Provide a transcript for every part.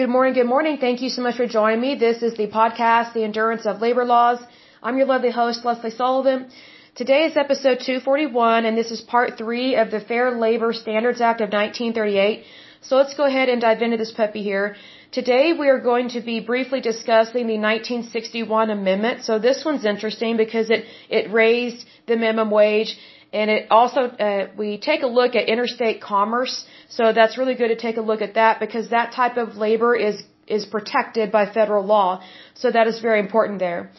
Good morning, good morning. Thank you so much for joining me. This is the podcast, The Endurance of Labor Laws. I'm your lovely host, Lesley Sullivan. Today is episode 241, and this is part three of the Fair Labor Standards Act of 1938. So let's go ahead and dive into this puppy here. Today we are going to be briefly discussing the 1961 amendment. So this one's interesting because it, it raised the minimum wage and it also, uh, we take a look at interstate commerce. So that's really good to take a look at that because that type of labor is, is protected by federal law. So that is very important there.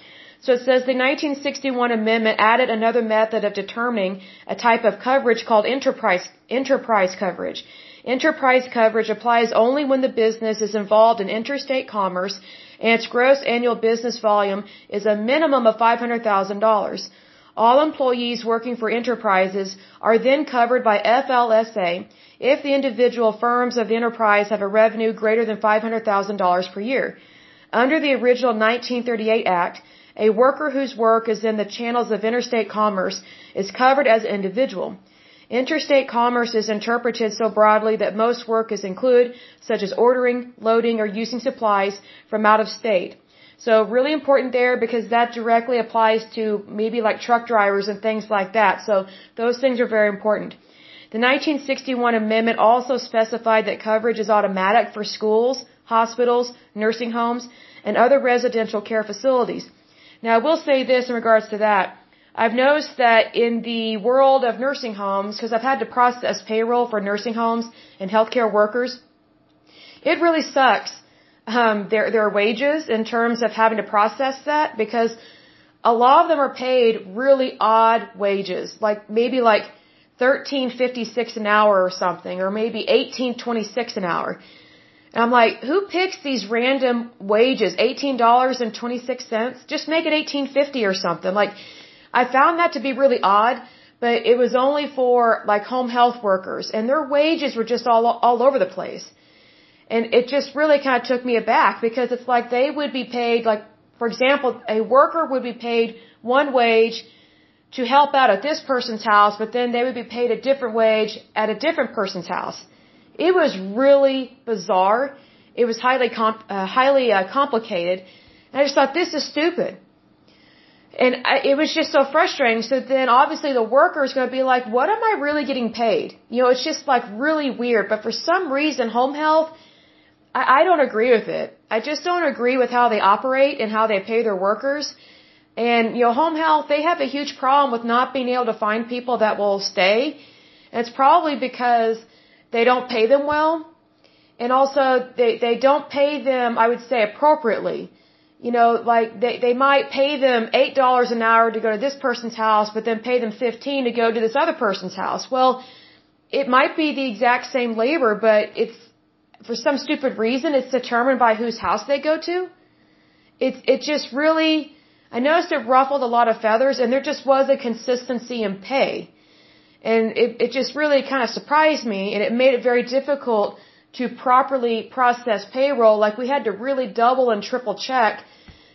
So it says the 1961 amendment added another method of determining a type of coverage called enterprise, enterprise coverage. Enterprise coverage applies only when the business is involved in interstate commerce and its gross annual business volume is a minimum of $500,000. All employees working for enterprises are then covered by FLSA if the individual firms of the enterprise have a revenue greater than $500,000 per year. Under the original 1938 Act, a worker whose work is in the channels of interstate commerce is covered as an individual. Interstate commerce is interpreted so broadly that most work is included, such as ordering, loading, or using supplies from out of state. So really important there because that directly applies to maybe like truck drivers and things like that. So those things are very important. The 1961 amendment also specified that coverage is automatic for schools, hospitals, nursing homes, and other residential care facilities. Now I will say this in regards to that. I've noticed that in the world of nursing homes, because I've had to process payroll for nursing homes and healthcare workers, it really sucks um, their their wages in terms of having to process that because a lot of them are paid really odd wages, like maybe like thirteen fifty six an hour or something, or maybe eighteen twenty six an hour. And I'm like, who picks these random wages? Eighteen dollars and twenty six cents? Just make it eighteen fifty or something. Like, I found that to be really odd, but it was only for like home health workers, and their wages were just all all over the place. And it just really kind of took me aback because it's like they would be paid, like, for example, a worker would be paid one wage to help out at this person's house, but then they would be paid a different wage at a different person's house. It was really bizarre. It was highly comp- uh, highly uh, complicated. And I just thought this is stupid. And I, it was just so frustrating. So then obviously the worker is going to be like, what am I really getting paid? You know, it's just like really weird. But for some reason, home health I, I don't agree with it. I just don't agree with how they operate and how they pay their workers. And, you know, home health, they have a huge problem with not being able to find people that will stay. And it's probably because they don't pay them well. And also, they, they don't pay them, I would say, appropriately. You know, like, they, they might pay them $8 an hour to go to this person's house, but then pay them 15 to go to this other person's house. Well, it might be the exact same labor, but it's, for some stupid reason, it's determined by whose house they go to. It, it just really, I noticed it ruffled a lot of feathers and there just was a consistency in pay. And it, it just really kind of surprised me and it made it very difficult to properly process payroll. Like we had to really double and triple check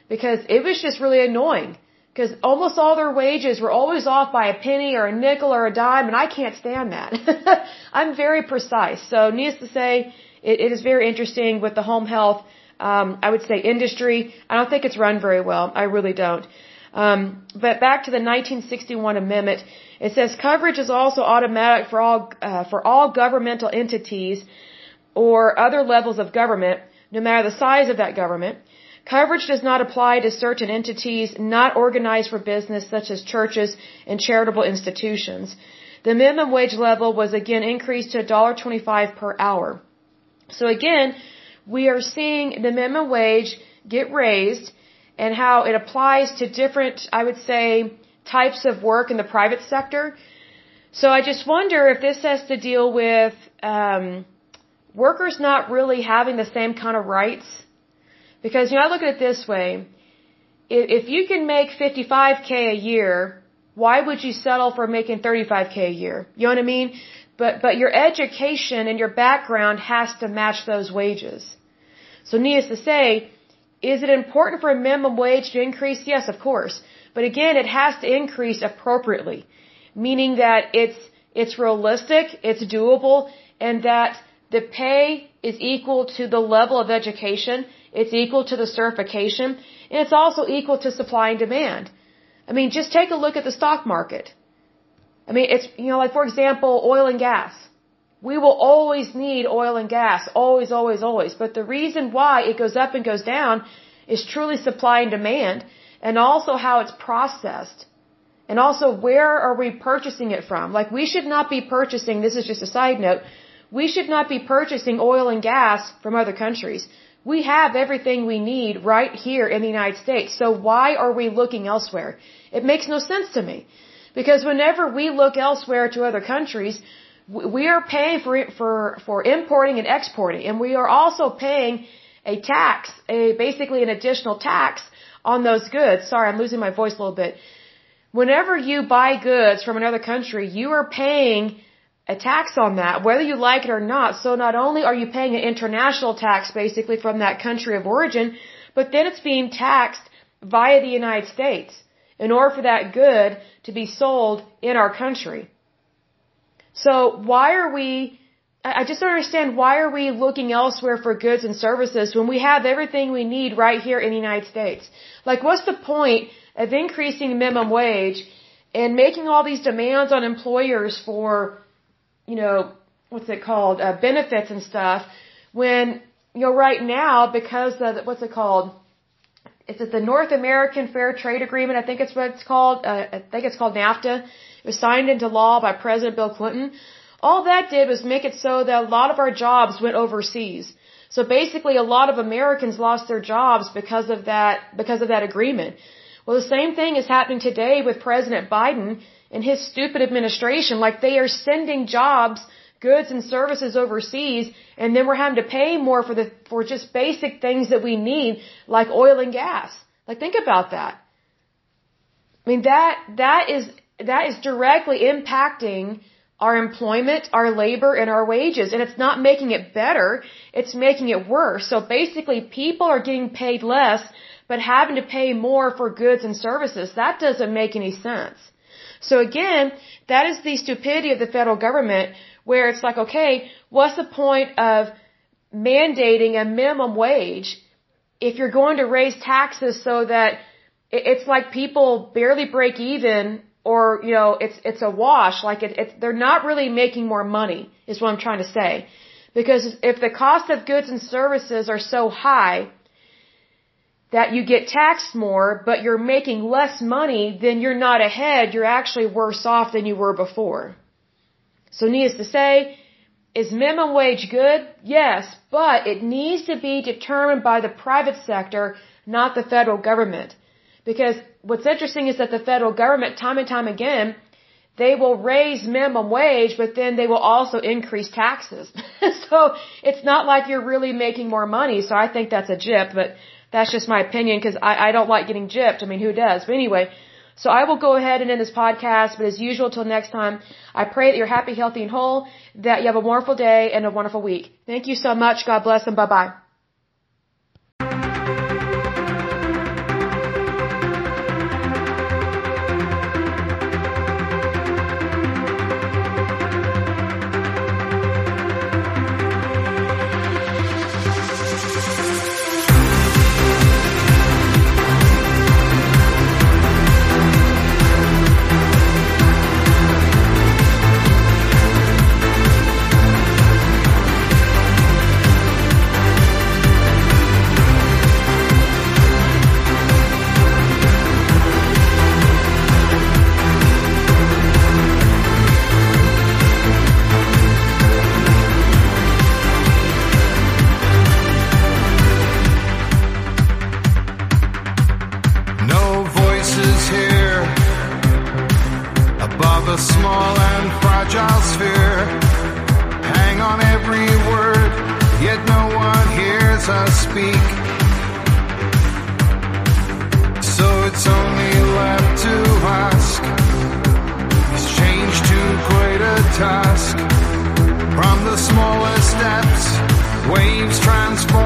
because it was just really annoying. Because almost all their wages were always off by a penny or a nickel or a dime, and I can't stand that. I'm very precise. So, needless to say, it, it is very interesting with the home health, um, I would say industry. I don't think it's run very well. I really don't. Um, but back to the 1961 amendment, it says coverage is also automatic for all uh, for all governmental entities or other levels of government, no matter the size of that government. Coverage does not apply to certain entities not organized for business, such as churches and charitable institutions. The minimum wage level was again increased to $1.25 per hour. So again, we are seeing the minimum wage get raised and how it applies to different, I would say, types of work in the private sector. So I just wonder if this has to deal with um, workers not really having the same kind of rights. Because, you know, I look at it this way. If you can make 55K a year, why would you settle for making 35K a year? You know what I mean? But, but your education and your background has to match those wages. So needless to say, is it important for a minimum wage to increase? Yes, of course. But again, it has to increase appropriately. Meaning that it's, it's realistic, it's doable, and that the pay is equal to the level of education, it's equal to the certification, and it's also equal to supply and demand. I mean, just take a look at the stock market. I mean, it's, you know, like for example, oil and gas. We will always need oil and gas. Always, always, always. But the reason why it goes up and goes down is truly supply and demand and also how it's processed. And also where are we purchasing it from? Like we should not be purchasing, this is just a side note, we should not be purchasing oil and gas from other countries. We have everything we need right here in the United States. So why are we looking elsewhere? It makes no sense to me. Because whenever we look elsewhere to other countries, we are paying for, for, for importing and exporting. And we are also paying a tax, a, basically an additional tax on those goods. Sorry, I'm losing my voice a little bit. Whenever you buy goods from another country, you are paying a tax on that, whether you like it or not. So not only are you paying an international tax basically from that country of origin, but then it's being taxed via the United States in order for that good to be sold in our country. So why are we, I just don't understand why are we looking elsewhere for goods and services when we have everything we need right here in the United States? Like what's the point of increasing minimum wage and making all these demands on employers for you know, what's it called, uh, benefits and stuff, when, you know, right now, because of, what's it called, is it the North American Fair Trade Agreement? I think it's what it's called. Uh, I think it's called NAFTA. It was signed into law by President Bill Clinton. All that did was make it so that a lot of our jobs went overseas. So basically, a lot of Americans lost their jobs because of that because of that agreement. Well, the same thing is happening today with President Biden and his stupid administration. Like they are sending jobs, goods and services overseas, and then we're having to pay more for the, for just basic things that we need, like oil and gas. Like think about that. I mean, that, that is, that is directly impacting our employment, our labor, and our wages. And it's not making it better, it's making it worse. So basically, people are getting paid less, but having to pay more for goods and services. That doesn't make any sense. So again, that is the stupidity of the federal government where it's like, okay, what's the point of mandating a minimum wage if you're going to raise taxes so that it's like people barely break even or, you know, it's, it's a wash, like it, it, they're not really making more money is what I'm trying to say. Because if the cost of goods and services are so high, that you get taxed more, but you're making less money, then you're not ahead, you're actually worse off than you were before. So needless to say, is minimum wage good? Yes, but it needs to be determined by the private sector, not the federal government. Because what's interesting is that the federal government, time and time again, they will raise minimum wage, but then they will also increase taxes. so it's not like you're really making more money. So I think that's a jip, but that's just my opinion because I, I don't like getting gypped. I mean, who does? But anyway, so I will go ahead and end this podcast. But as usual, till next time, I pray that you're happy, healthy, and whole, that you have a wonderful day and a wonderful week. Thank you so much. God bless and bye bye. Speak. So it's only left to ask. Is change to great a task? From the smallest steps, waves transform.